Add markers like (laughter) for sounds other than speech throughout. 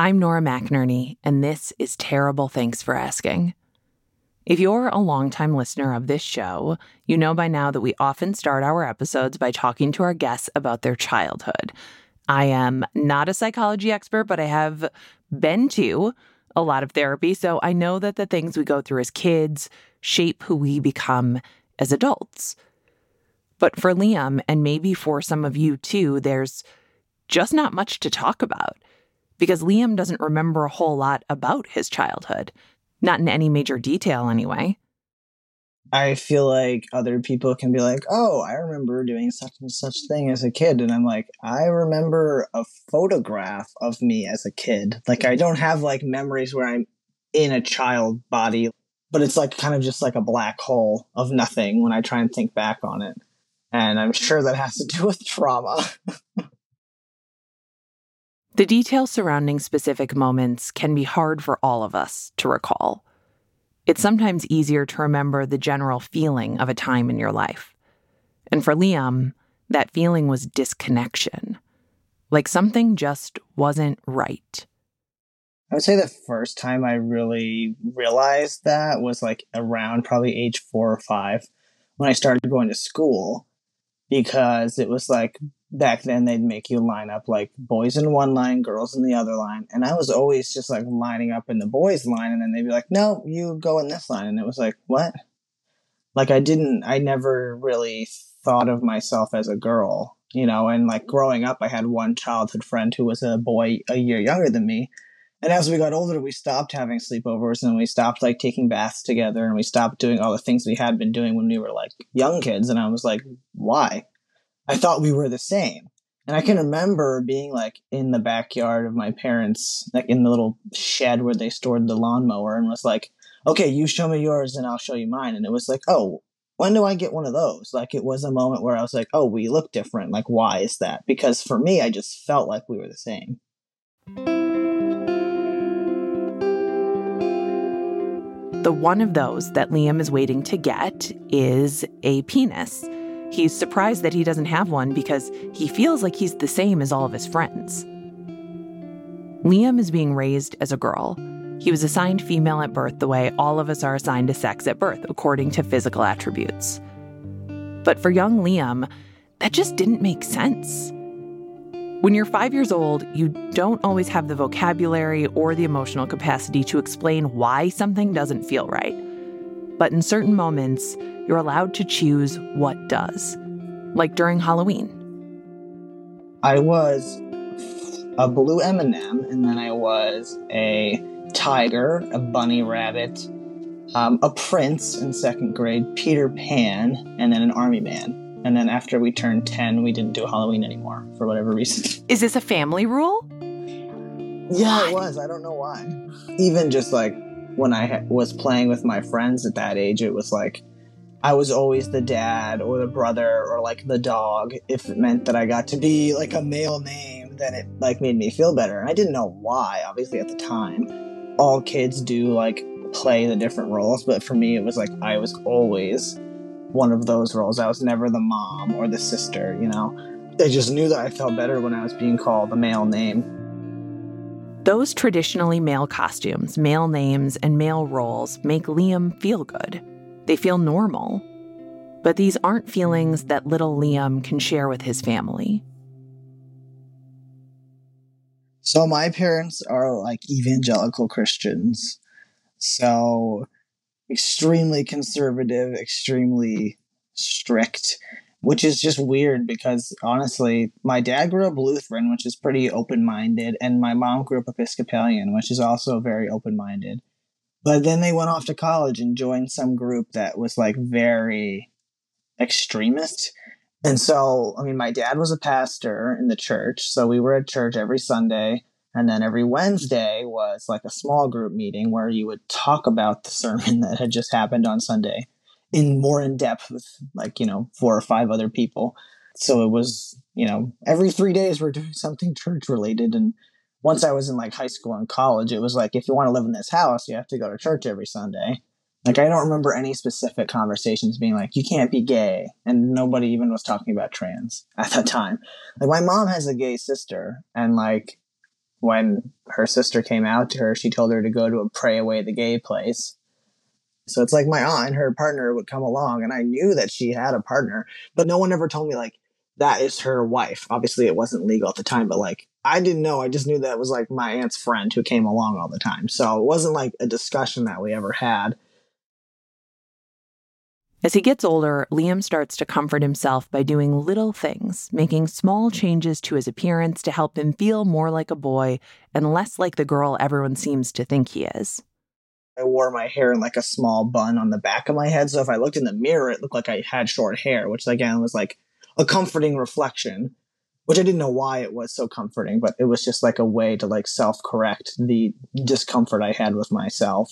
I'm Nora McInerny, and this is Terrible Thanks for Asking. If you're a longtime listener of this show, you know by now that we often start our episodes by talking to our guests about their childhood. I am not a psychology expert, but I have been to a lot of therapy, so I know that the things we go through as kids shape who we become as adults. But for Liam, and maybe for some of you too, there's just not much to talk about because Liam doesn't remember a whole lot about his childhood, not in any major detail anyway. I feel like other people can be like, "Oh, I remember doing such and such thing as a kid," and I'm like, "I remember a photograph of me as a kid. Like, I don't have like memories where I'm in a child body, but it's like kind of just like a black hole of nothing when I try and think back on it." And I'm sure that has to do with trauma. (laughs) The details surrounding specific moments can be hard for all of us to recall. It's sometimes easier to remember the general feeling of a time in your life. And for Liam, that feeling was disconnection, like something just wasn't right. I would say the first time I really realized that was like around probably age four or five when I started going to school because it was like back then they'd make you line up like boys in one line, girls in the other line. And I was always just like lining up in the boys line and then they'd be like, no, you go in this line. And it was like, what? Like I didn't, I never really thought of myself as a girl, you know, and like growing up, I had one childhood friend who was a boy a year younger than me. And as we got older, we stopped having sleepovers and we stopped like taking baths together and we stopped doing all the things we had been doing when we were like young kids. And I was like, why? I thought we were the same. And I can remember being like in the backyard of my parents, like in the little shed where they stored the lawnmower, and was like, okay, you show me yours and I'll show you mine. And it was like, oh, when do I get one of those? Like it was a moment where I was like, oh, we look different. Like, why is that? Because for me, I just felt like we were the same. The one of those that Liam is waiting to get is a penis. He's surprised that he doesn't have one because he feels like he's the same as all of his friends. Liam is being raised as a girl. He was assigned female at birth the way all of us are assigned to sex at birth, according to physical attributes. But for young Liam, that just didn't make sense. When you're five years old, you don't always have the vocabulary or the emotional capacity to explain why something doesn't feel right. But in certain moments, you're allowed to choose what does, like during Halloween. I was a blue M&M, and then I was a tiger, a bunny rabbit, um, a prince in second grade, Peter Pan, and then an army man. And then after we turned 10, we didn't do Halloween anymore for whatever reason. (laughs) Is this a family rule? Yeah, it was. I don't know why. Even just like when I was playing with my friends at that age, it was like I was always the dad or the brother or like the dog. If it meant that I got to be like a male name, then it like made me feel better. And I didn't know why, obviously, at the time. All kids do like play the different roles, but for me, it was like I was always one of those roles. I was never the mom or the sister, you know? I just knew that I felt better when I was being called a male name. Those traditionally male costumes, male names, and male roles make Liam feel good. They feel normal. But these aren't feelings that little Liam can share with his family. So, my parents are like evangelical Christians. So, extremely conservative, extremely strict, which is just weird because honestly, my dad grew up Lutheran, which is pretty open minded, and my mom grew up Episcopalian, which is also very open minded. But then they went off to college and joined some group that was like very extremist. And so, I mean, my dad was a pastor in the church. So we were at church every Sunday. And then every Wednesday was like a small group meeting where you would talk about the sermon (laughs) that had just happened on Sunday in more in depth with like, you know, four or five other people. So it was, you know, every three days we're doing something church related. And once I was in like high school and college, it was like if you want to live in this house, you have to go to church every Sunday. Like I don't remember any specific conversations being like you can't be gay, and nobody even was talking about trans (laughs) at that time. Like my mom has a gay sister, and like when her sister came out to her, she told her to go to a pray away the gay place. So it's like my aunt and her partner would come along, and I knew that she had a partner, but no one ever told me like that is her wife. Obviously, it wasn't legal at the time, but like I didn't know. I just knew that was like my aunt's friend who came along all the time. So it wasn't like a discussion that we ever had. As he gets older, Liam starts to comfort himself by doing little things, making small changes to his appearance to help him feel more like a boy and less like the girl everyone seems to think he is. I wore my hair in like a small bun on the back of my head. So if I looked in the mirror, it looked like I had short hair, which again was like a comforting reflection, which I didn't know why it was so comforting, but it was just like a way to like self correct the discomfort I had with myself.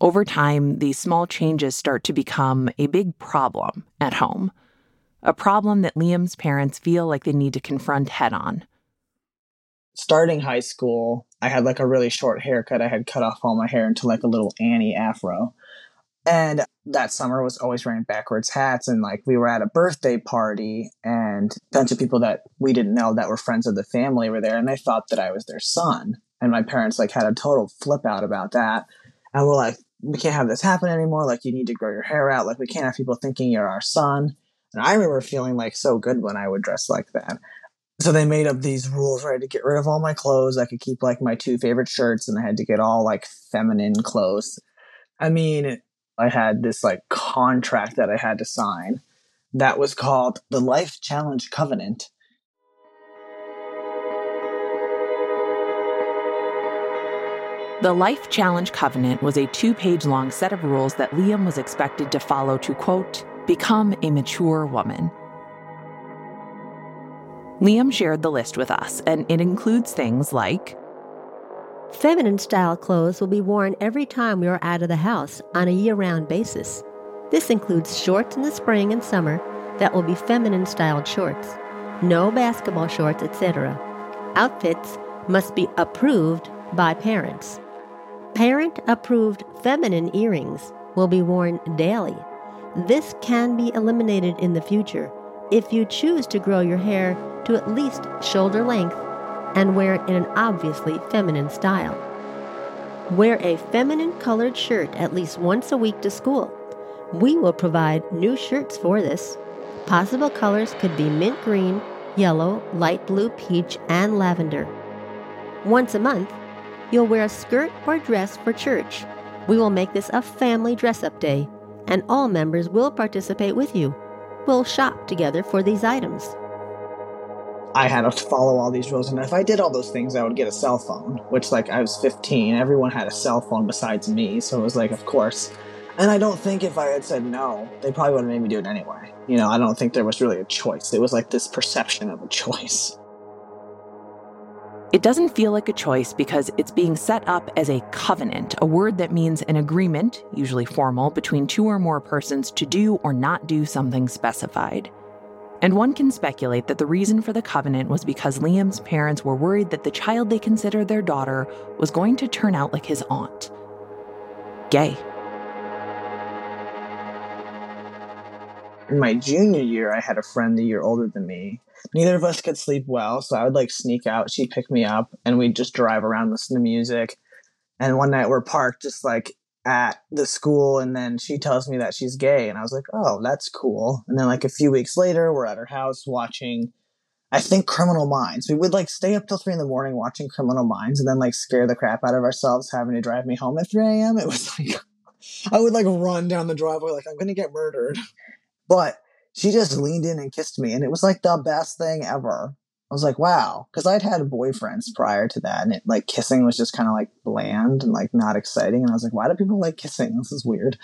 Over time, these small changes start to become a big problem at home. A problem that Liam's parents feel like they need to confront head on. Starting high school, I had like a really short haircut. I had cut off all my hair into like a little Annie afro. And that summer was always wearing backwards hats. And like we were at a birthday party, and a bunch of people that we didn't know that were friends of the family were there, and they thought that I was their son. And my parents like had a total flip out about that. And we're like, we can't have this happen anymore. Like, you need to grow your hair out. Like, we can't have people thinking you're our son. And I remember feeling like so good when I would dress like that. So they made up these rules where I had to get rid of all my clothes. I could keep like my two favorite shirts and I had to get all like feminine clothes. I mean, I had this like contract that I had to sign that was called the Life Challenge Covenant. The Life Challenge Covenant was a two page long set of rules that Liam was expected to follow to, quote, become a mature woman. Liam shared the list with us, and it includes things like Feminine style clothes will be worn every time we are out of the house on a year round basis. This includes shorts in the spring and summer that will be feminine styled shorts, no basketball shorts, etc. Outfits must be approved by parents. Parent approved feminine earrings will be worn daily. This can be eliminated in the future if you choose to grow your hair to at least shoulder length and wear it in an obviously feminine style. Wear a feminine colored shirt at least once a week to school. We will provide new shirts for this. Possible colors could be mint green, yellow, light blue, peach, and lavender. Once a month, You'll wear a skirt or dress for church. We will make this a family dress up day, and all members will participate with you. We'll shop together for these items. I had to follow all these rules, and if I did all those things, I would get a cell phone, which, like, I was 15. Everyone had a cell phone besides me, so it was like, of course. And I don't think if I had said no, they probably would have made me do it anyway. You know, I don't think there was really a choice. It was like this perception of a choice. It doesn't feel like a choice because it's being set up as a covenant, a word that means an agreement, usually formal, between two or more persons to do or not do something specified. And one can speculate that the reason for the covenant was because Liam's parents were worried that the child they considered their daughter was going to turn out like his aunt. Gay. In my junior year, I had a friend a year older than me neither of us could sleep well, so I would like sneak out. She'd pick me up, and we'd just drive around, listen to music. And one night we're parked just like at the school, and then she tells me that she's gay, and I was like, "Oh, that's cool." And then like a few weeks later, we're at her house watching. I think Criminal Minds. We would like stay up till three in the morning watching Criminal Minds, and then like scare the crap out of ourselves having to drive me home at three a.m. It was like (laughs) I would like run down the driveway like I'm gonna get murdered. But she just leaned in and kissed me, and it was like the best thing ever. I was like, wow, because I'd had boyfriends prior to that, and it like kissing was just kind of like bland and like not exciting. And I was like, why do people like kissing? This is weird.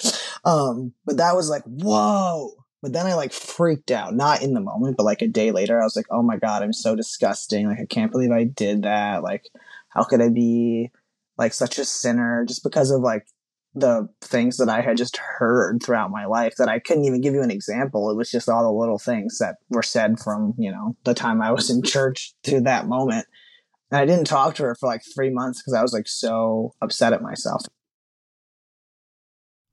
Um, but that was like, whoa. But then I like freaked out, not in the moment, but like a day later, I was like, oh my god, I'm so disgusting. Like I can't believe I did that. Like, how could I be like such a sinner just because of like the things that I had just heard throughout my life that I couldn't even give you an example. It was just all the little things that were said from, you know, the time I was in mm-hmm. church to that moment. And I didn't talk to her for like three months because I was like so upset at myself.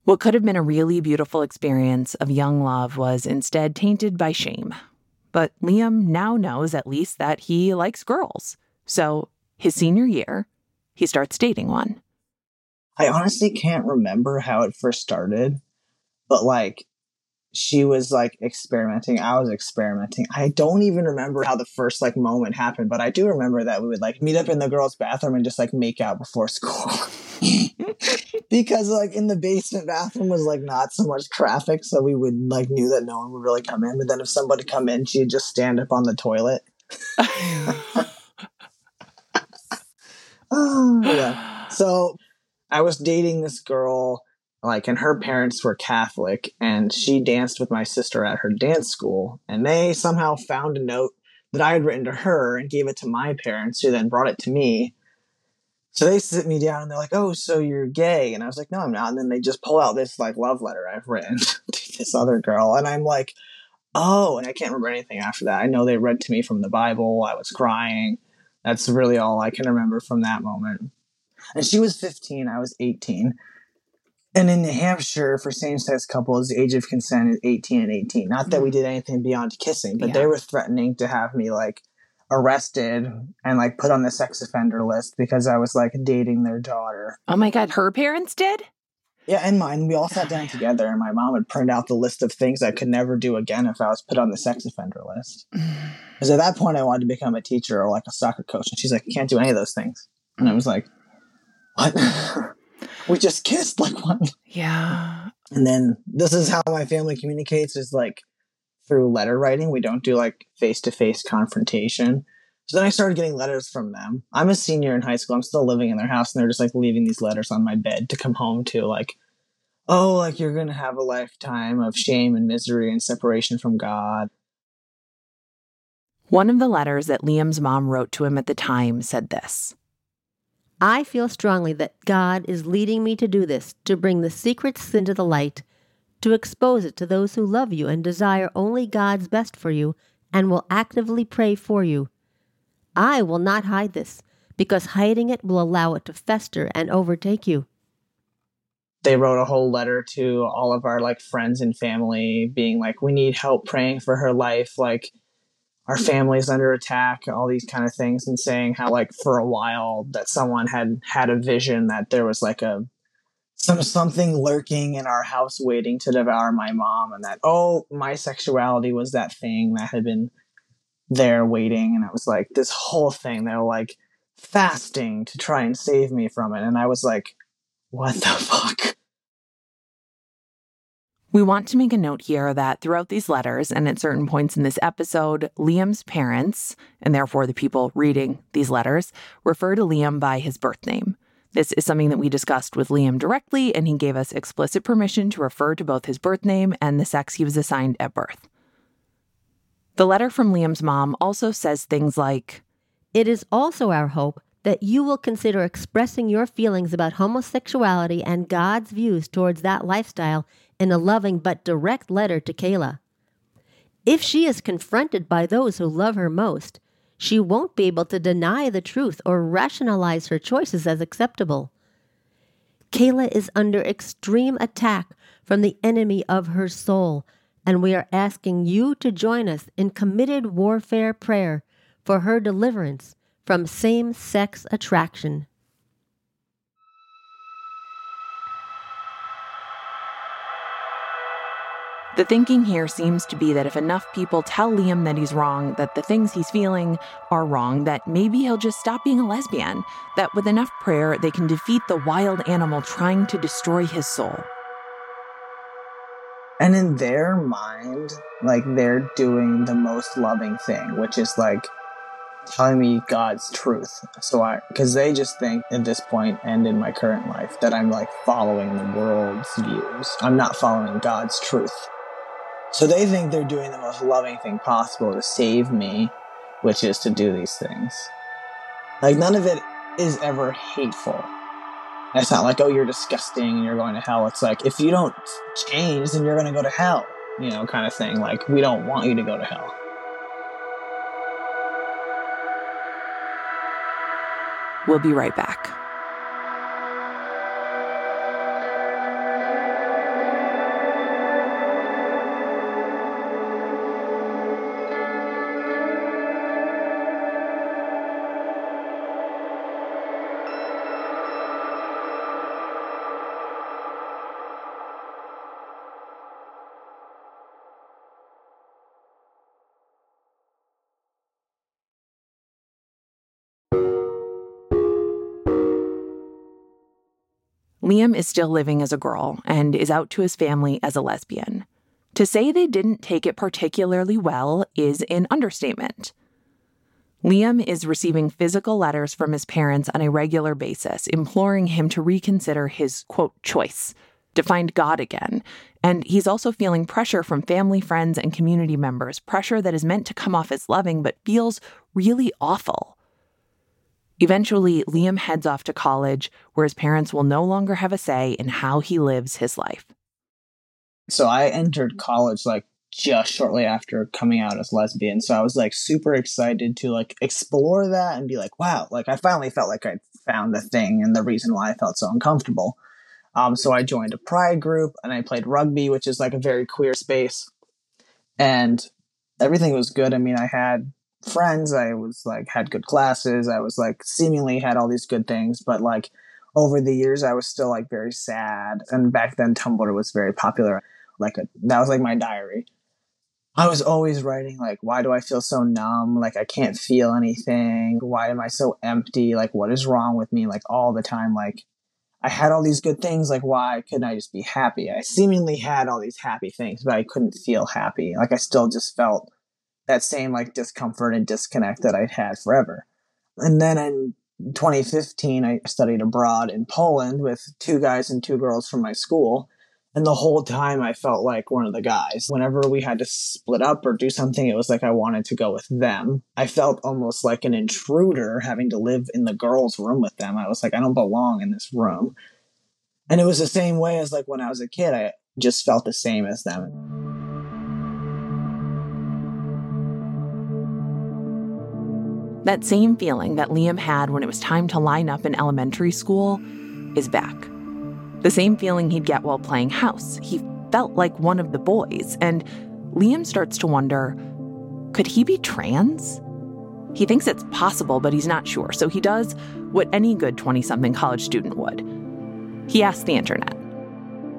What could have been a really beautiful experience of young love was instead tainted by shame. But Liam now knows at least that he likes girls. So, his senior year, he starts dating one. I honestly can't remember how it first started, but like she was like experimenting. I was experimenting. I don't even remember how the first like moment happened, but I do remember that we would like meet up in the girls' bathroom and just like make out before school. (laughs) because like in the basement bathroom was like not so much traffic, so we would like knew that no one would really come in. But then if somebody come in, she'd just stand up on the toilet. oh, (laughs) (sighs) yeah. So I was dating this girl like and her parents were catholic and she danced with my sister at her dance school and they somehow found a note that i had written to her and gave it to my parents who then brought it to me. So they sit me down and they're like oh so you're gay? And i was like no i'm not. And then they just pull out this like love letter i've written (laughs) to this other girl and i'm like oh and i can't remember anything after that. I know they read to me from the bible. I was crying. That's really all i can remember from that moment and she was 15 i was 18 and in New Hampshire, for same sex couples, the age of consent is 18 and 18. Not that we mm. did anything beyond kissing, but yeah. they were threatening to have me like arrested and like put on the sex offender list because I was like dating their daughter. Oh my God, her parents did? Yeah, and mine. We all sat down together, and my mom would print out the list of things I could never do again if I was put on the sex offender list. (sighs) Because at that point, I wanted to become a teacher or like a soccer coach, and she's like, you "Can't do any of those things." And I was like, "What?" (laughs) we just kissed like one. Yeah. And then this is how my family communicates is like through letter writing. We don't do like face to face confrontation. So then I started getting letters from them. I'm a senior in high school. I'm still living in their house and they're just like leaving these letters on my bed to come home to like, oh, like you're going to have a lifetime of shame and misery and separation from God. One of the letters that Liam's mom wrote to him at the time said this I feel strongly that God is leading me to do this, to bring the secret sin to the light, to expose it to those who love you and desire only God's best for you and will actively pray for you. I will not hide this, because hiding it will allow it to fester and overtake you. They wrote a whole letter to all of our like friends and family being like we need help praying for her life like our family's under attack, all these kind of things, and saying how like for a while that someone had had a vision that there was like a some something lurking in our house waiting to devour my mom, and that oh my sexuality was that thing that had been there waiting, and it was like this whole thing. They were like fasting to try and save me from it, and I was like, what the (laughs) fuck. We want to make a note here that throughout these letters and at certain points in this episode, Liam's parents, and therefore the people reading these letters, refer to Liam by his birth name. This is something that we discussed with Liam directly, and he gave us explicit permission to refer to both his birth name and the sex he was assigned at birth. The letter from Liam's mom also says things like It is also our hope that you will consider expressing your feelings about homosexuality and God's views towards that lifestyle in a loving but direct letter to Kayla. If she is confronted by those who love her most, she won't be able to deny the truth or rationalize her choices as acceptable. Kayla is under extreme attack from the enemy of her soul, and we are asking you to join us in committed warfare prayer for her deliverance from same sex attraction. The thinking here seems to be that if enough people tell Liam that he's wrong, that the things he's feeling are wrong, that maybe he'll just stop being a lesbian, that with enough prayer, they can defeat the wild animal trying to destroy his soul. And in their mind, like they're doing the most loving thing, which is like telling me God's truth. So I, because they just think at this point and in my current life that I'm like following the world's views. I'm not following God's truth. So they think they're doing the most loving thing possible to save me, which is to do these things. Like, none of it is ever hateful. it's not like, oh, you're disgusting and you're going to hell. It's like, if you don't change, then you're going to go to hell, you know, kind of thing. Like, we don't want you to go to hell. We'll be right back. Liam is still living as a girl and is out to his family as a lesbian. To say they didn't take it particularly well is an understatement. Liam is receiving physical letters from his parents on a regular basis, imploring him to reconsider his quote choice, to find God again. And he's also feeling pressure from family, friends, and community members, pressure that is meant to come off as loving but feels really awful. Eventually, Liam heads off to college, where his parents will no longer have a say in how he lives his life. So I entered college like just shortly after coming out as lesbian. So I was like super excited to like explore that and be like, wow, like I finally felt like I found the thing and the reason why I felt so uncomfortable. Um, so I joined a pride group and I played rugby, which is like a very queer space. And everything was good. I mean, I had friends, I was like, had good classes, I was like, seemingly had all these good things, but like over the years, I was still like very sad. And back then, Tumblr was very popular. Like, a, that was like my diary. I was always writing like, why do I feel so numb? Like I can't feel anything. Why am I so empty? Like what is wrong with me? Like all the time. Like I had all these good things. Like, why couldn't I just be happy? I seemingly had all these happy things, but I couldn't feel happy. Like, I still just felt that same like discomfort and disconnect that I'd had forever. And then in 2015, I studied abroad in Poland with two guys and two girls from my school. And the whole time I felt like one of the guys. Whenever we had to split up or do something, it was like I wanted to go with them. I felt almost like an intruder having to live in the girls' room with them. I was like, I don't belong in this room. And it was the same way as like when I was a kid. I just felt the same as them. That same feeling that Liam had when it was time to line up in elementary school is back. The same feeling he'd get while playing house. He felt like one of the boys, and Liam starts to wonder could he be trans? He thinks it's possible, but he's not sure, so he does what any good 20 something college student would. He asks the internet.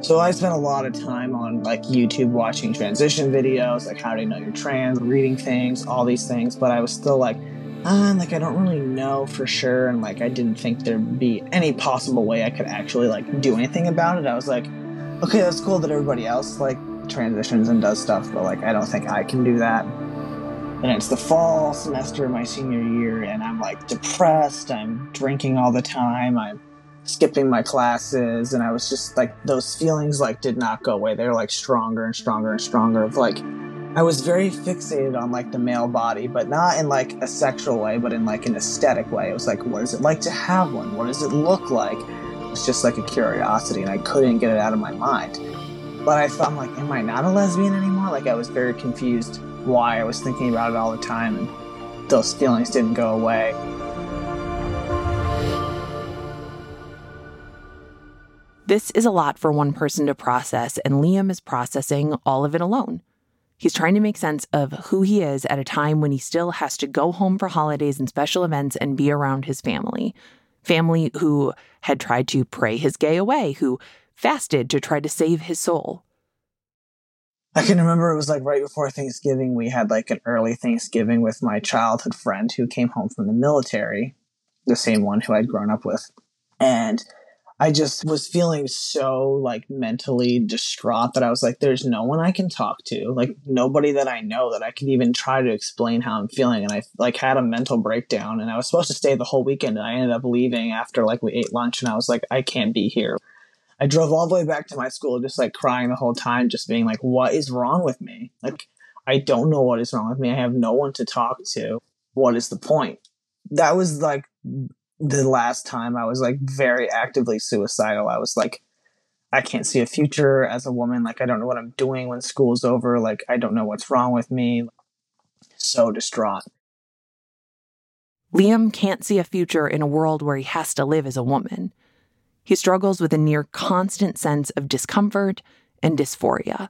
So I spent a lot of time on like YouTube watching transition videos, like how you know you're trans, reading things, all these things, but I was still like, uh, like I don't really know for sure, and like I didn't think there'd be any possible way I could actually like do anything about it. I was like, okay, that's cool that everybody else like transitions and does stuff, but like I don't think I can do that. And it's the fall semester of my senior year, and I'm like depressed. I'm drinking all the time. I'm skipping my classes, and I was just like those feelings like did not go away. They're like stronger and stronger and stronger. Of like I was very fixated on like the male body, but not in like a sexual way, but in like an aesthetic way. It was like, what is it like to have one? What does it look like? It was just like a curiosity, and I couldn't get it out of my mind. But I thought, I'm like, am I not a lesbian anymore? Like, I was very confused why I was thinking about it all the time, and those feelings didn't go away. This is a lot for one person to process, and Liam is processing all of it alone. He's trying to make sense of who he is at a time when he still has to go home for holidays and special events and be around his family. Family who had tried to pray his gay away, who fasted to try to save his soul. I can remember it was like right before Thanksgiving, we had like an early Thanksgiving with my childhood friend who came home from the military, the same one who I'd grown up with. And I just was feeling so like mentally distraught that I was like, there's no one I can talk to, like nobody that I know that I could even try to explain how I'm feeling. And I like had a mental breakdown and I was supposed to stay the whole weekend and I ended up leaving after like we ate lunch and I was like, I can't be here. I drove all the way back to my school, just like crying the whole time, just being like, what is wrong with me? Like, I don't know what is wrong with me. I have no one to talk to. What is the point? That was like the last time I was like very actively suicidal. I was like, I can't see a future as a woman. Like, I don't know what I'm doing when school's over. Like, I don't know what's wrong with me. So distraught. Liam can't see a future in a world where he has to live as a woman. He struggles with a near constant sense of discomfort and dysphoria.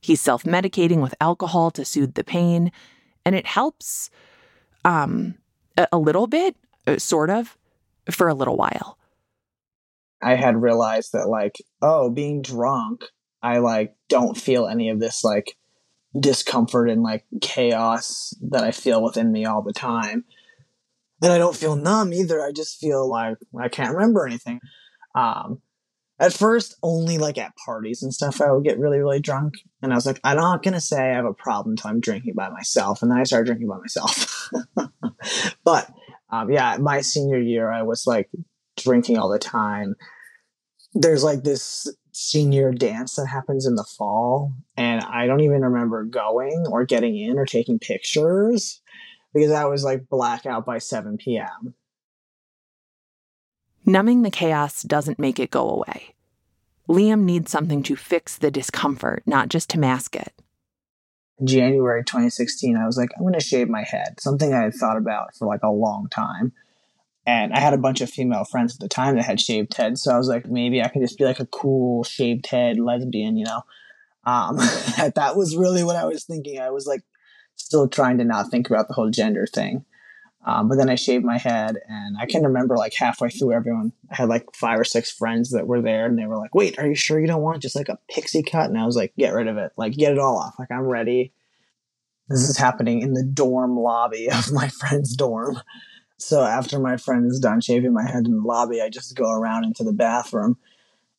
He's self medicating with alcohol to soothe the pain, and it helps um, a, a little bit, uh, sort of, for a little while. I had realized that, like, oh, being drunk, I like don't feel any of this like discomfort and like chaos that I feel within me all the time. And I don't feel numb either. I just feel like I can't remember anything. Um, At first, only like at parties and stuff, I would get really, really drunk. And I was like, I'm not going to say I have a problem until I'm drinking by myself. And then I started drinking by myself. (laughs) but um, yeah, my senior year, I was like drinking all the time. There's like this senior dance that happens in the fall. And I don't even remember going or getting in or taking pictures because I was like blackout by 7 p.m. Numbing the chaos doesn't make it go away. Liam needs something to fix the discomfort, not just to mask it. January 2016, I was like, I'm going to shave my head, something I had thought about for like a long time. And I had a bunch of female friends at the time that had shaved heads. So I was like, maybe I could just be like a cool shaved head lesbian, you know? Um, (laughs) that was really what I was thinking. I was like still trying to not think about the whole gender thing. Um, but then I shaved my head, and I can remember like halfway through, everyone I had like five or six friends that were there, and they were like, "Wait, are you sure you don't want just like a pixie cut?" And I was like, "Get rid of it, like get it all off. Like I'm ready." This is happening in the dorm lobby (laughs) of my friend's dorm. So after my friend is done shaving my head in the lobby, I just go around into the bathroom,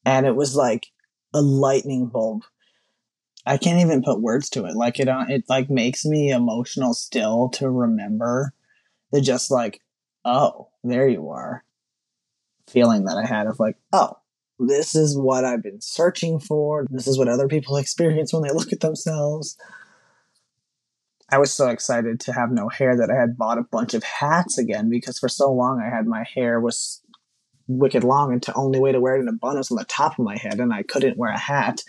and it was like a lightning bulb. I can't even put words to it. Like it, uh, it like makes me emotional still to remember the just like, oh, there you are. Feeling that I had of like, oh, this is what I've been searching for. This is what other people (laughs) experience when they look at themselves. I was so excited to have no hair that I had bought a bunch of hats again because for so long I had my hair was wicked long and the only way to wear it in a bun was on the top of my head and I couldn't wear a hat.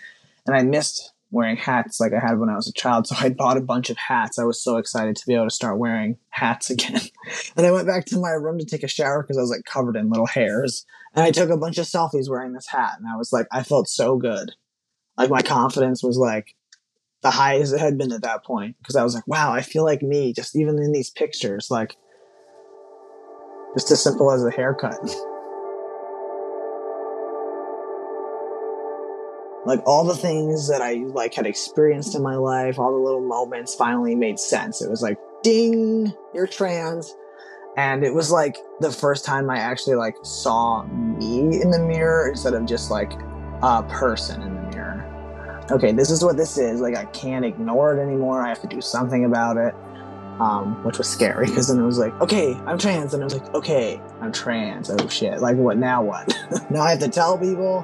And I missed wearing hats like I had when I was a child. So I bought a bunch of hats. I was so excited to be able to start wearing hats (laughs) again. and I went back to my room to take a shower because I was like covered in little hairs. And I took a bunch of selfies wearing this hat. And I was like, I felt so good. Like my confidence was like the highest it had been at that point. Because I was like, wow, I feel like me just even in these pictures. Like, just as simple as a haircut. (laughs) like all the things that I like had experienced in my life, all the little moments finally made sense. It was like, ding, you're trans. And it was like the first time I actually like saw me in the mirror instead of just like a person in the mirror. Okay, this is what this is. Like I can't ignore it anymore. I have to do something about it. Um, which was scary because then it was like, okay, I'm trans, and I was like, okay, I'm trans. Oh shit! Like what now? What (laughs) now? I have to tell people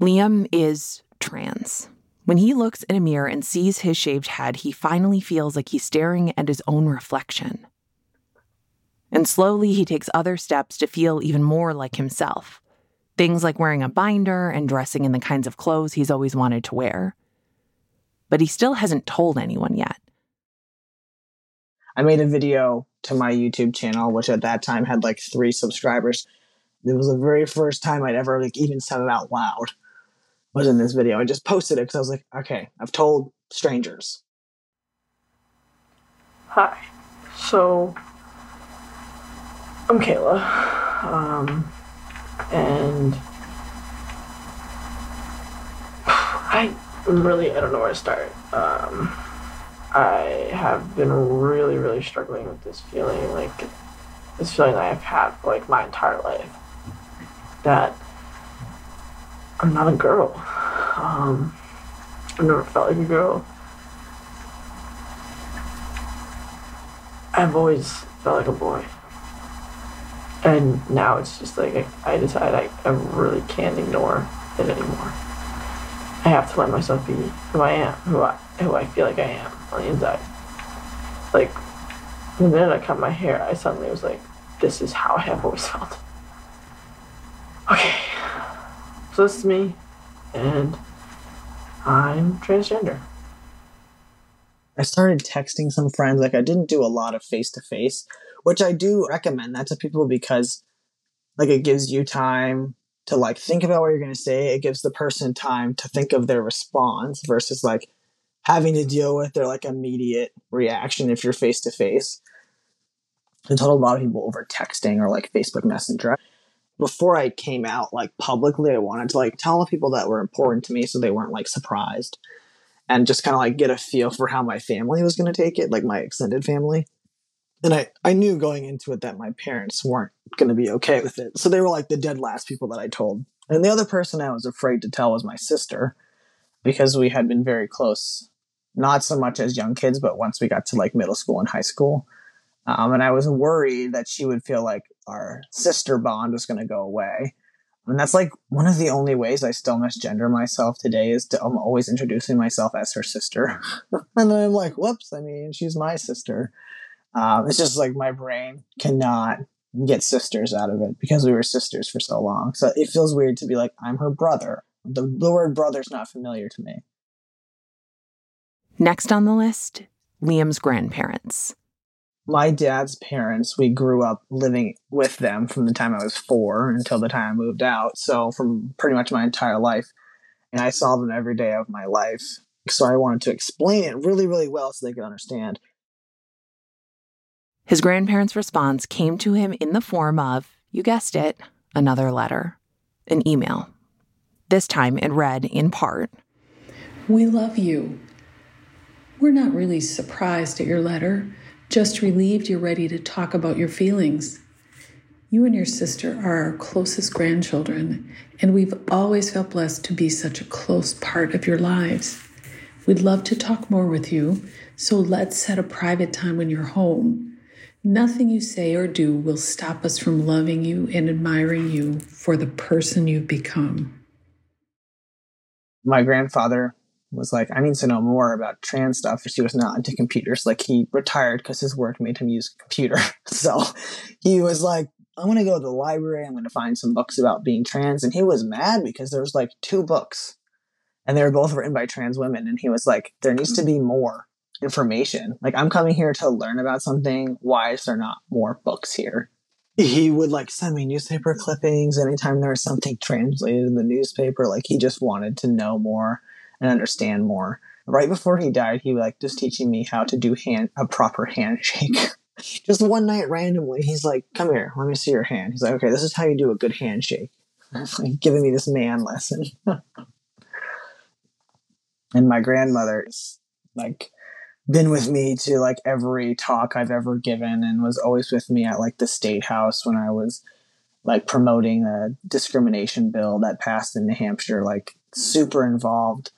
Liam is trans. When he looks in a mirror and sees his shaved head, he finally feels like he's staring at his own reflection. And slowly, he takes other steps to feel even more like himself. Things like wearing a binder and dressing in the kinds of clothes he's always wanted to wear. But he still hasn't told anyone yet. I made a video to my YouTube channel, which at that time had like three subscribers. It was the very first time I'd ever like even said it out loud was in this video. I just posted it because I was like, okay, I've told strangers. Hi. So, I'm Kayla. Um, and (sighs) I'm really, I don't know where to start. Um, I have been really, really struggling with this feeling, like this feeling that I've had for like my entire life. That I'm not a girl. Um, I've never felt like a girl. I've always felt like a boy. And now it's just like I, I decide I, I really can't ignore it anymore. I have to let myself be who I am, who I who I feel like I am on the inside. Like the minute I cut my hair, I suddenly was like, this is how I have always felt. Okay, so this is me, and I'm transgender. I started texting some friends. Like I didn't do a lot of face to face, which I do recommend that to people because like it gives you time to like think about what you're going to say. It gives the person time to think of their response versus like having to deal with their like immediate reaction if you're face to face. I told a lot of people over texting or like Facebook Messenger. Before I came out like publicly, I wanted to like tell the people that were important to me so they weren't like surprised and just kind of like get a feel for how my family was going to take it, like my extended family. And I, I knew going into it that my parents weren't going to be okay with it. So they were like the dead last people that I told. And the other person I was afraid to tell was my sister because we had been very close, not so much as young kids, but once we got to like middle school and high school. Um, and I was worried that she would feel like our sister bond was going to go away. And that's like one of the only ways I still misgender myself today is to, I'm always introducing myself as her sister. (laughs) and then I'm like, whoops, I mean, she's my sister. Um, it's just like my brain cannot get sisters out of it because we were sisters for so long. So it feels weird to be like, I'm her brother. The, the word brother's not familiar to me. Next on the list, Liam's grandparents. My dad's parents, we grew up living with them from the time I was four until the time I moved out. So, from pretty much my entire life. And I saw them every day of my life. So, I wanted to explain it really, really well so they could understand. His grandparents' response came to him in the form of, you guessed it, another letter, an email. This time it read in part We love you. We're not really surprised at your letter, just relieved you're ready to talk about your feelings. You and your sister are our closest grandchildren, and we've always felt blessed to be such a close part of your lives. We'd love to talk more with you, so let's set a private time when you're home Nothing you say or do will stop us from loving you and admiring you for the person you've become. My grandfather was like, I need to know more about trans stuff. She was not into computers. Like he retired because his work made him use a computer. (laughs) so he was like, I'm going to go to the library. I'm going to find some books about being trans. And he was mad because there was like two books and they were both written by trans women. And he was like, there needs to be more information. Like I'm coming here to learn about something. Why is there not more books here? He would like send me newspaper clippings anytime there was something translated in the newspaper. Like he just wanted to know more and understand more. Right before he died, he was like just teaching me how to do hand a proper handshake. (laughs) just one night randomly, he's like, "Come here, let me see your hand." He's like, "Okay, this is how you do a good handshake." (laughs) like giving me this man lesson. (laughs) and my grandmother is like been with me to like every talk I've ever given and was always with me at like the state house when I was like promoting a discrimination bill that passed in New Hampshire, like super involved,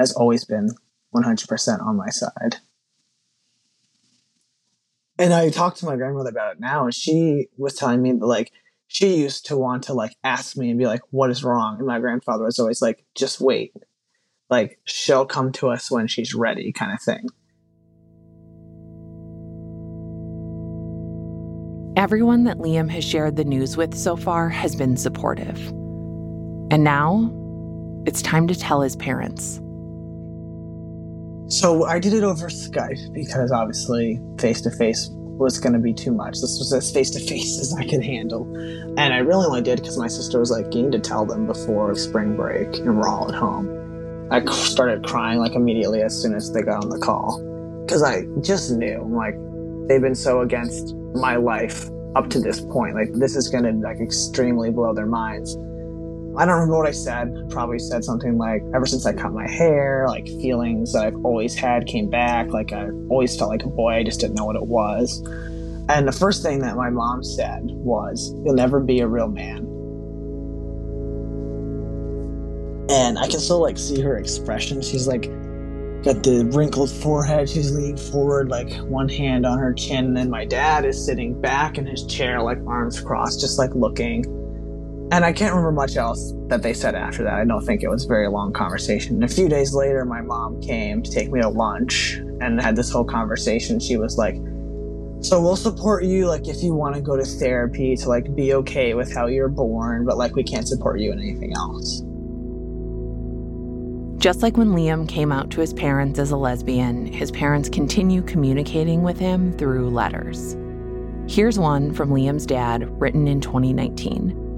has always been 100% on my side. And I talked to my grandmother about it now, and she was telling me that, like, she used to want to, like, ask me and be like, what is wrong? And my grandfather was always like, just wait like she'll come to us when she's ready kind of thing. Everyone that Liam has shared the news with so far has been supportive. And now it's time to tell his parents. So I did it over Skype because obviously face to face was going to be too much. This was as face to face as I could handle. And I really only did because my sister was like, you need to tell them before spring break and we're all at home. I started crying like immediately as soon as they got on the call because I just knew like they've been so against my life up to this point. Like this is gonna like extremely blow their minds. I don't remember what I said. Probably said something like, ever since I cut my hair, like feelings that I've always had came back. Like I always felt like a boy, I just didn't know what it was. And the first thing that my mom said was, You'll never be a real man. and I can still like see her expression. She's like got the wrinkled forehead. She's leaning forward, like one hand on her chin. And then my dad is sitting back in his chair, like arms crossed, just like looking. And I can't remember much else that they said after that. I don't think it was a very long conversation. And a few days later, my mom came to take me to lunch and had this whole conversation. She was like, so we'll support you like if you want to go to therapy to like be okay with how you're born, but like we can't support you in anything else. Just like when Liam came out to his parents as a lesbian, his parents continue communicating with him through letters. Here's one from Liam's dad, written in 2019.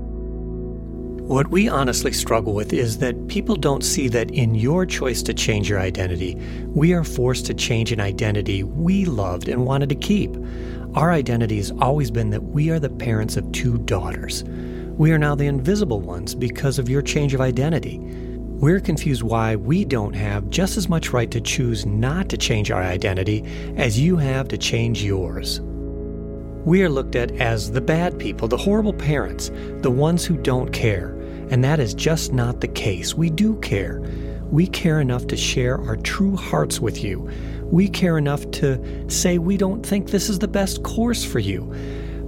What we honestly struggle with is that people don't see that in your choice to change your identity, we are forced to change an identity we loved and wanted to keep. Our identity has always been that we are the parents of two daughters. We are now the invisible ones because of your change of identity. We're confused why we don't have just as much right to choose not to change our identity as you have to change yours. We are looked at as the bad people, the horrible parents, the ones who don't care. And that is just not the case. We do care. We care enough to share our true hearts with you. We care enough to say we don't think this is the best course for you.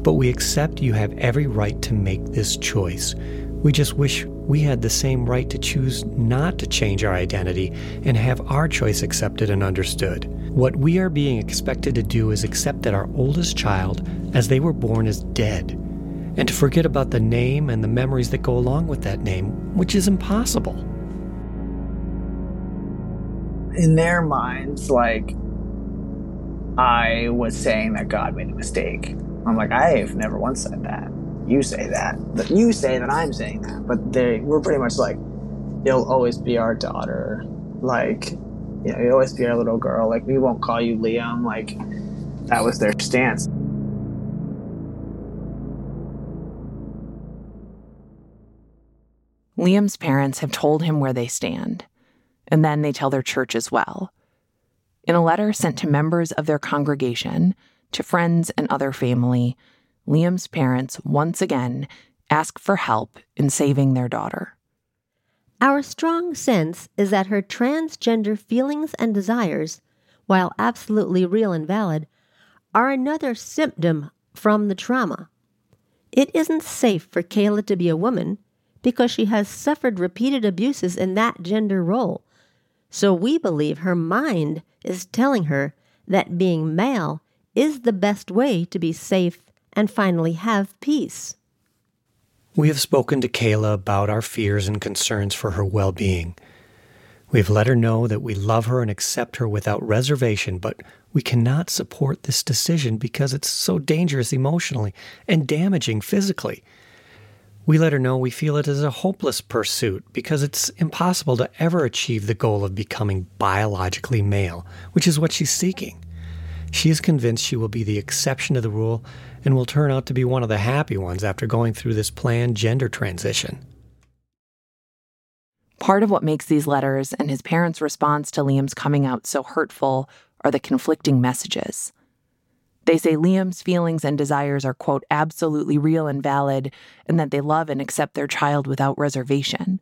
But we accept you have every right to make this choice. We just wish we had the same right to choose not to change our identity and have our choice accepted and understood. What we are being expected to do is accept that our oldest child, as they were born, is dead, and to forget about the name and the memories that go along with that name, which is impossible. In their minds, like, I was saying that God made a mistake. I'm like, I've never once said that you say that. That you say that I'm saying that. But they we're pretty much like, you'll always be our daughter. Like, you know, you'll always be our little girl. Like we won't call you Liam. Like that was their stance. Liam's parents have told him where they stand, and then they tell their church as well. In a letter sent to members of their congregation, to friends and other family, Liam's parents once again ask for help in saving their daughter. Our strong sense is that her transgender feelings and desires, while absolutely real and valid, are another symptom from the trauma. It isn't safe for Kayla to be a woman because she has suffered repeated abuses in that gender role. So we believe her mind is telling her that being male is the best way to be safe and finally have peace. We have spoken to Kayla about our fears and concerns for her well being. We have let her know that we love her and accept her without reservation, but we cannot support this decision because it's so dangerous emotionally and damaging physically. We let her know we feel it is a hopeless pursuit because it's impossible to ever achieve the goal of becoming biologically male, which is what she's seeking. She is convinced she will be the exception to the rule and will turn out to be one of the happy ones after going through this planned gender transition. Part of what makes these letters and his parents' response to Liam's coming out so hurtful are the conflicting messages. They say Liam's feelings and desires are, quote, absolutely real and valid, and that they love and accept their child without reservation.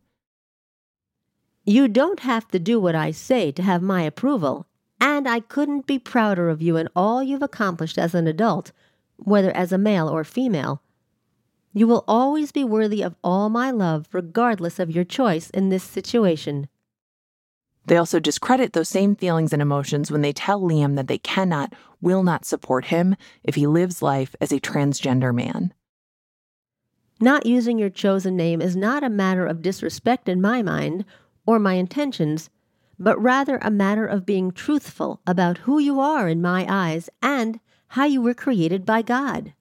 You don't have to do what I say to have my approval, and I couldn't be prouder of you and all you've accomplished as an adult whether as a male or female. You will always be worthy of all my love, regardless of your choice in this situation. They also discredit those same feelings and emotions when they tell Liam that they cannot, will not support him if he lives life as a transgender man. Not using your chosen name is not a matter of disrespect in my mind or my intentions, but rather a matter of being truthful about who you are in my eyes and how you were created by God.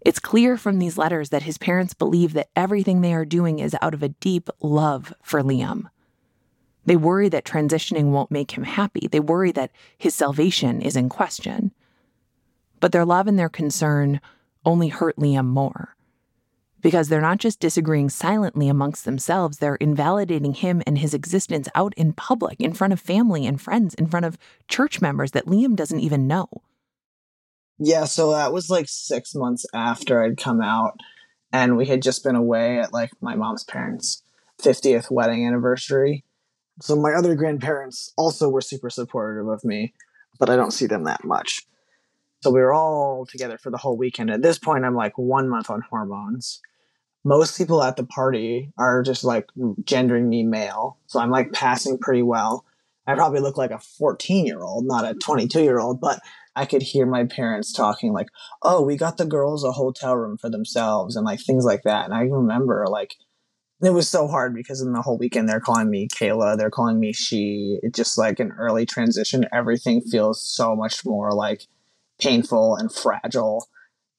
It's clear from these letters that his parents believe that everything they are doing is out of a deep love for Liam. They worry that transitioning won't make him happy. They worry that his salvation is in question. But their love and their concern only hurt Liam more because they're not just disagreeing silently amongst themselves, they're invalidating him and his existence out in public, in front of family and friends, in front of church members that Liam doesn't even know. Yeah, so that was like six months after I'd come out, and we had just been away at like my mom's parents' 50th wedding anniversary. So my other grandparents also were super supportive of me, but I don't see them that much. So we were all together for the whole weekend. At this point, I'm like one month on hormones most people at the party are just like gendering me male. So I'm like passing pretty well. I probably look like a 14 year old, not a 22 year old, but I could hear my parents talking like, "Oh, we got the girls a hotel room for themselves," and like things like that. And I remember like it was so hard because in the whole weekend they're calling me Kayla, they're calling me she. It's just like an early transition. Everything feels so much more like painful and fragile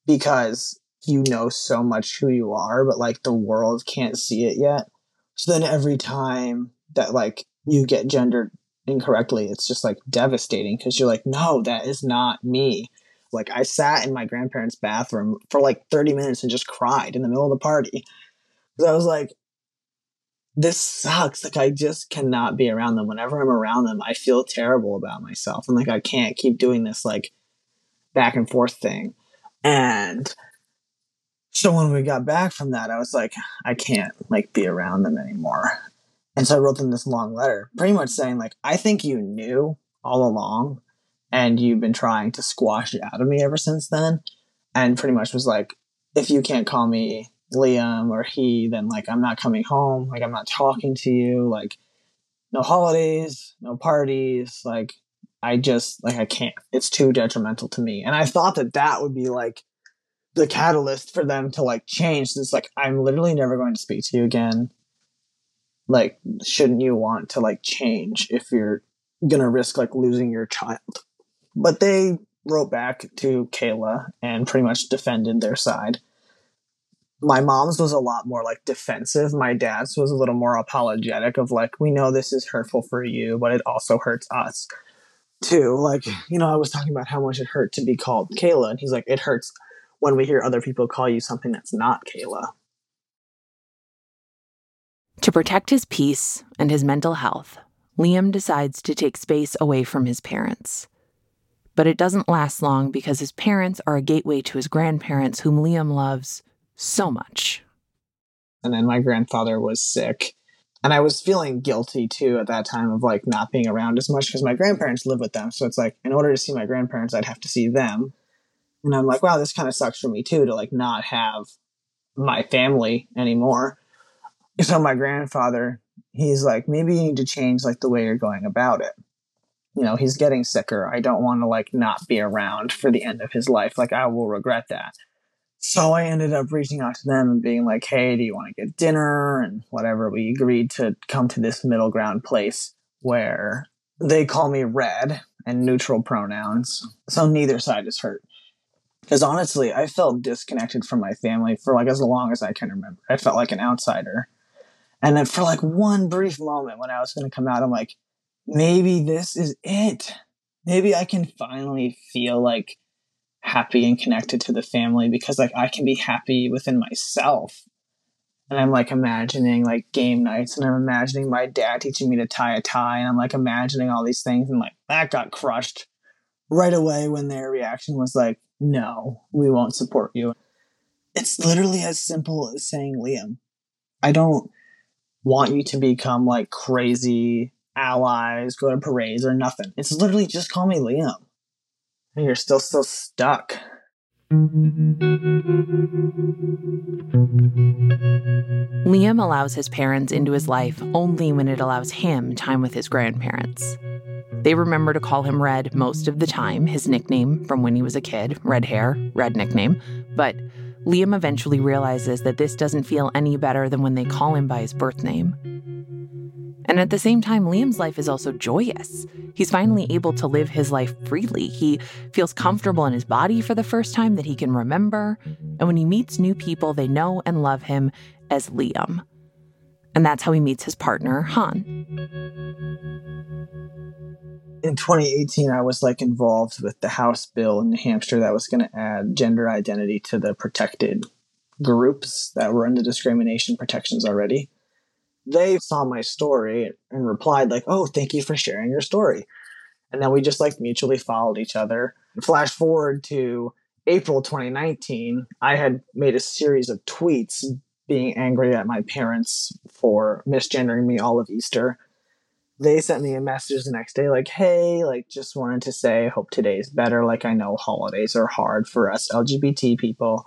because you know so much who you are, but like the world can't see it yet. So then every time that like you get gendered incorrectly, it's just like devastating because you're like, no, that is not me. Like I sat in my grandparents' bathroom for like 30 minutes and just cried in the middle of the party. I was like, this sucks. Like I just cannot be around them. Whenever I'm around them, I feel terrible about myself. And like I can't keep doing this like back and forth thing. And so when we got back from that, I was like, I can't like be around them anymore. And so I wrote them this long letter, pretty much saying like, I think you knew all along and you've been trying to squash it out of me ever since then. And pretty much was like, if you can't call me Liam or he, then like I'm not coming home. Like I'm not talking to you. Like no holidays, no parties. Like I just like I can't. It's too detrimental to me. And I thought that that would be like the catalyst for them to like change. It's like I'm literally never going to speak to you again. Like shouldn't you want to like change if you're gonna risk like losing your child? But they wrote back to Kayla and pretty much defended their side my mom's was a lot more like defensive. My dad's was a little more apologetic of like, we know this is hurtful for you, but it also hurts us too. Like, hmm. you know, I was talking about how much it hurt to be called Kayla, and he's like, it hurts when we hear other people call you something that's not Kayla. To protect his peace and his mental health, Liam decides to take space away from his parents. But it doesn't last long because his parents are a gateway to his grandparents, whom Liam loves so much. And then my grandfather was sick. And I was feeling guilty too at that time of like not being around as much because my grandparents live with them. So it's like, in order to see my grandparents, I'd have to see them. And I'm like, wow, this kind of sucks for me too to like not have my family anymore. So my grandfather, he's like, maybe you need to change like the way you're going about it. You know, he's getting sicker. I don't want to like not be around for the end of his life. Like I will regret that. So I ended up reaching out to them and being like, hey, do you want to get dinner? And whatever. We agreed to come to this middle ground place where they call me red and neutral pronouns. So neither side is hurt. Because honestly, I felt disconnected from my family for like as long as I can remember. I felt like an outsider. And then for like one brief moment when I was going to come out, I'm like, maybe this is it. Maybe I can finally feel like happy and connected to the family because like I can be happy within myself. And I'm like imagining like game nights and I'm imagining my dad teaching me to tie a tie and I'm like imagining all these things and like that got crushed right away when their reaction was like, no, we won't support you. It's literally as simple as saying, Liam, I don't want you to become like crazy allies, go to parades or nothing. It's literally just call me Liam. You're still so stuck. Liam allows his parents into his life only when it allows him time with his grandparents. They remember to call him Red most of the time, his nickname from when he was a kid, red hair, red nickname. But Liam eventually realizes that this doesn't feel any better than when they call him by his birth name. And at the same time, Liam's life is also joyous. He's finally able to live his life freely. He feels comfortable in his body for the first time that he can remember. And when he meets new people, they know and love him as Liam. And that's how he meets his partner, Han. In 2018, I was like involved with the House bill in New Hampshire that was going to add gender identity to the protected groups that were under discrimination protections already they saw my story and replied like, "Oh, thank you for sharing your story." And then we just like mutually followed each other. Flash forward to April 2019, I had made a series of tweets being angry at my parents for misgendering me all of Easter. They sent me a message the next day like, "Hey, like just wanted to say hope today's better. Like I know holidays are hard for us LGBT people."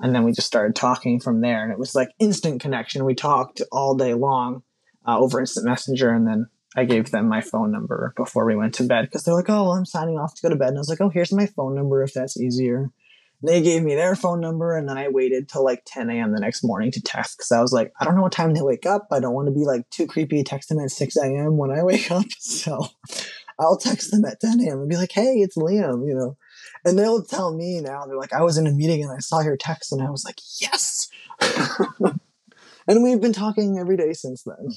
And then we just started talking from there. And it was like instant connection. We talked all day long uh, over instant messenger. And then i gave them my phone number before we went to bed because they're like oh well, i'm signing off to go to bed. And i was like oh here's my phone number if that's easier. They gave me their phone number. And then i waited till like 10 a.m the next morning to text because i was like i don't know what time they wake up. I don't want to be like too creepy texting at 6 a.m when i (laughs) wake up. So i'll text them at 10 a.m and be like hey it's liam you know and they'll tell me now, they're like, I was in a meeting and I saw your text and I was like, yes. (laughs) and we've been talking every day since then.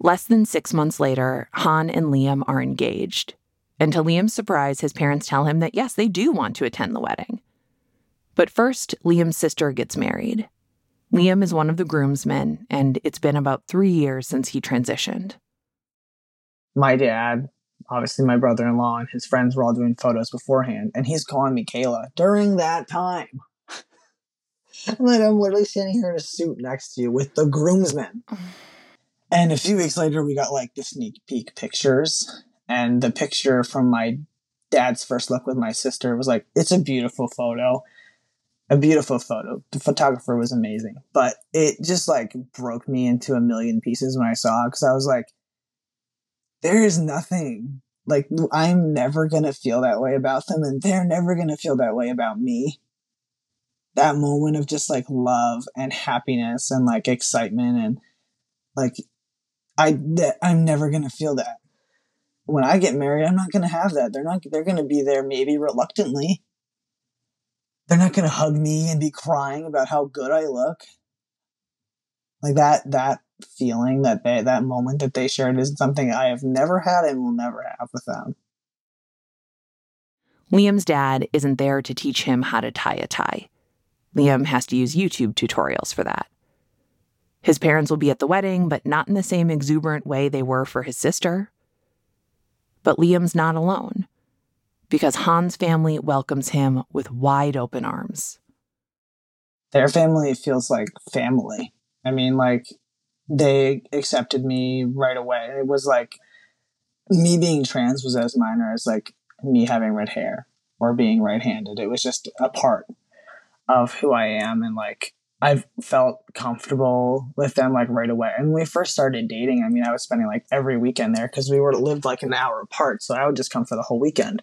Less than six months later, Han and Liam are engaged. And to Liam's surprise, his parents tell him that yes, they do want to attend the wedding. But first, Liam's sister gets married. Liam is one of the groomsmen, and it's been about three years since he transitioned. My dad, obviously my brother in law, and his friends were all doing photos beforehand, and he's calling me Kayla during that time. I'm (laughs) like, I'm literally standing here in a suit next to you with the groomsmen. And a few weeks later, we got like the sneak peek pictures. And the picture from my dad's first look with my sister was like, it's a beautiful photo. A beautiful photo. The photographer was amazing. But it just like broke me into a million pieces when I saw it because I was like, there is nothing. Like, I'm never going to feel that way about them, and they're never going to feel that way about me. That moment of just like love and happiness and like excitement and like I that I'm never gonna feel that. When I get married, I'm not gonna have that. They're not. They're gonna be there maybe reluctantly. They're not gonna hug me and be crying about how good I look. Like that. That feeling that they that moment that they shared is something I have never had and will never have with them. Liam's dad isn't there to teach him how to tie a tie. Liam has to use YouTube tutorials for that. His parents will be at the wedding, but not in the same exuberant way they were for his sister. But Liam's not alone, because Han's family welcomes him with wide open arms. Their family feels like family. I mean, like, they accepted me right away. It was like me being trans was as minor as like me having red hair or being right handed. It was just a part of who I am. And like, I've felt comfortable with them like right away. And when we first started dating, I mean, I was spending like every weekend there because we were lived like an hour apart. So I would just come for the whole weekend.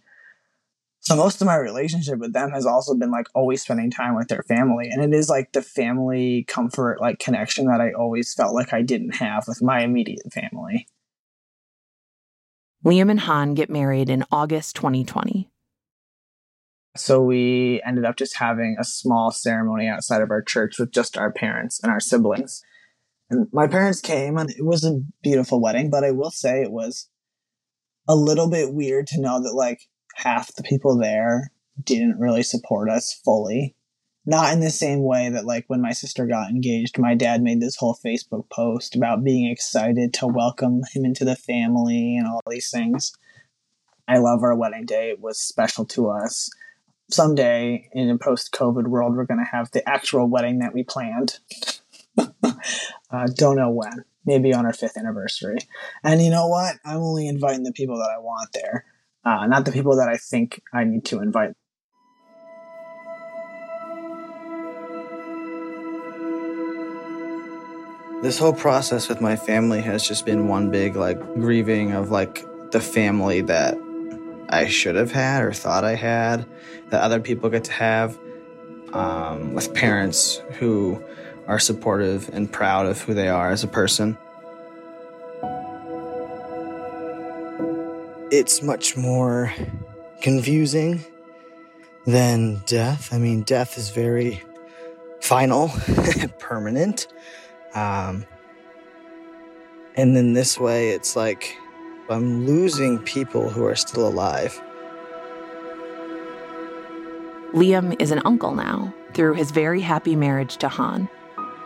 So most of my relationship with them has also been like always spending time with their family. And it is like the family comfort, like connection that I always felt like I didn't have with my immediate family. Liam and Han get married in August 2020. So we ended up just having a small ceremony outside of our church with just our parents and our siblings. And my parents came and it was a beautiful wedding, but I will say it was a little bit weird to know that like half the people there didn't really support us fully. Not in the same way that like when my sister got engaged, my dad made this whole Facebook post about being excited to welcome him into the family and all these things. I love our wedding day. It was special to us someday in a post COVID world, we're going to have the actual wedding that we planned. (laughs) uh, don't know when. Maybe on our fifth anniversary. And you know what? I'm only inviting the people that I want there, uh, not the people that I think I need to invite. This whole process with my family has just been one big like grieving of like the family that I should have had or thought I had that other people get to have um, with parents who are supportive and proud of who they are as a person. It's much more confusing than death. I mean, death is very final, (laughs) permanent. Um, and then this way, it's like I'm losing people who are still alive. Liam is an uncle now through his very happy marriage to Han.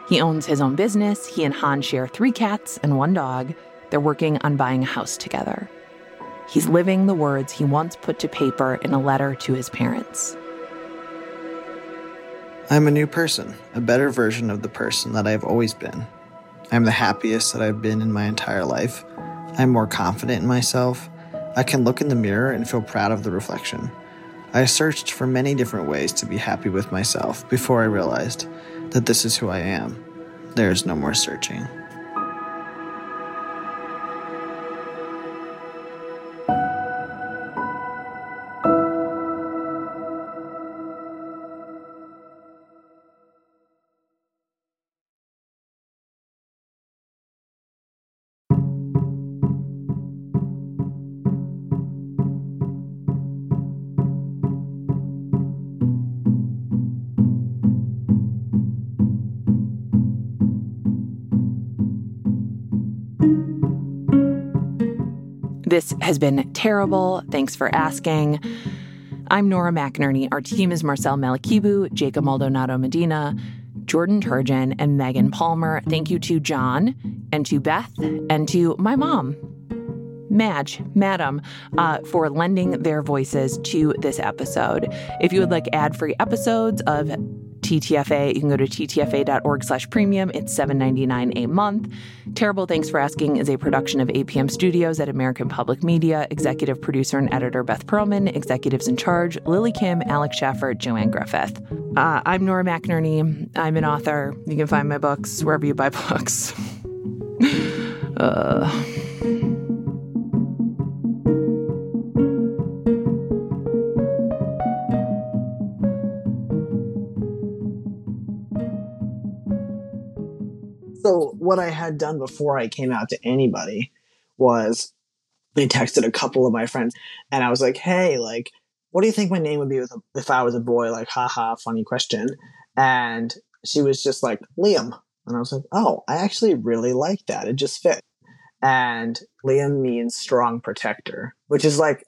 He owns his own business. He and Han share three cats and one dog. They're working on buying a house together. He's living the words he once put to paper in a letter to his parents. I'm a new person, a better version of the person that I've always been. I'm the happiest that I've been in my entire life. I'm more confident in myself. I can look in the mirror and feel proud of the reflection. I searched for many different ways to be happy with myself before I realized that this is who I am. There is no more searching. This has been terrible. Thanks for asking. I'm Nora McInerny. Our team is Marcel Malekebu, Jacob Maldonado Medina, Jordan Turgeon, and Megan Palmer. Thank you to John and to Beth and to my mom, Madge, Madam, uh, for lending their voices to this episode. If you would like ad-free episodes of TTFA, you can go to ttfa.org slash premium. It's $7.99 a month. Terrible Thanks for Asking is a production of APM Studios at American Public Media. Executive producer and editor Beth Perlman. Executives in charge Lily Kim, Alex Schaffer, Joanne Griffith. Uh, I'm Nora McInerny. I'm an author. You can find my books wherever you buy (laughs) books. uh... So what I had done before I came out to anybody was I texted a couple of my friends and I was like, "Hey, like, what do you think my name would be if I was a boy?" Like, haha, funny question. And she was just like, "Liam." And I was like, "Oh, I actually really like that. It just fit." And Liam means strong protector, which is like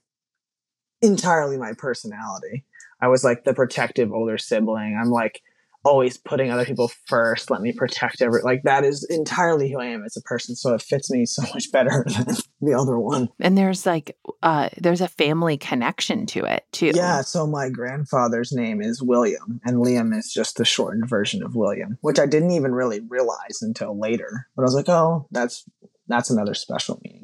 entirely my personality. I was like the protective older sibling. I'm like always putting other people first. Let me protect every like that is entirely who I am as a person. So it fits me so (laughs) much better than the other one. And there's like uh there's a family connection to it too. Yeah. So my grandfather's name is William, and Liam is just the shortened version of William, which I didn't even really realize until later. But I was like, oh, that's that's another special meaning.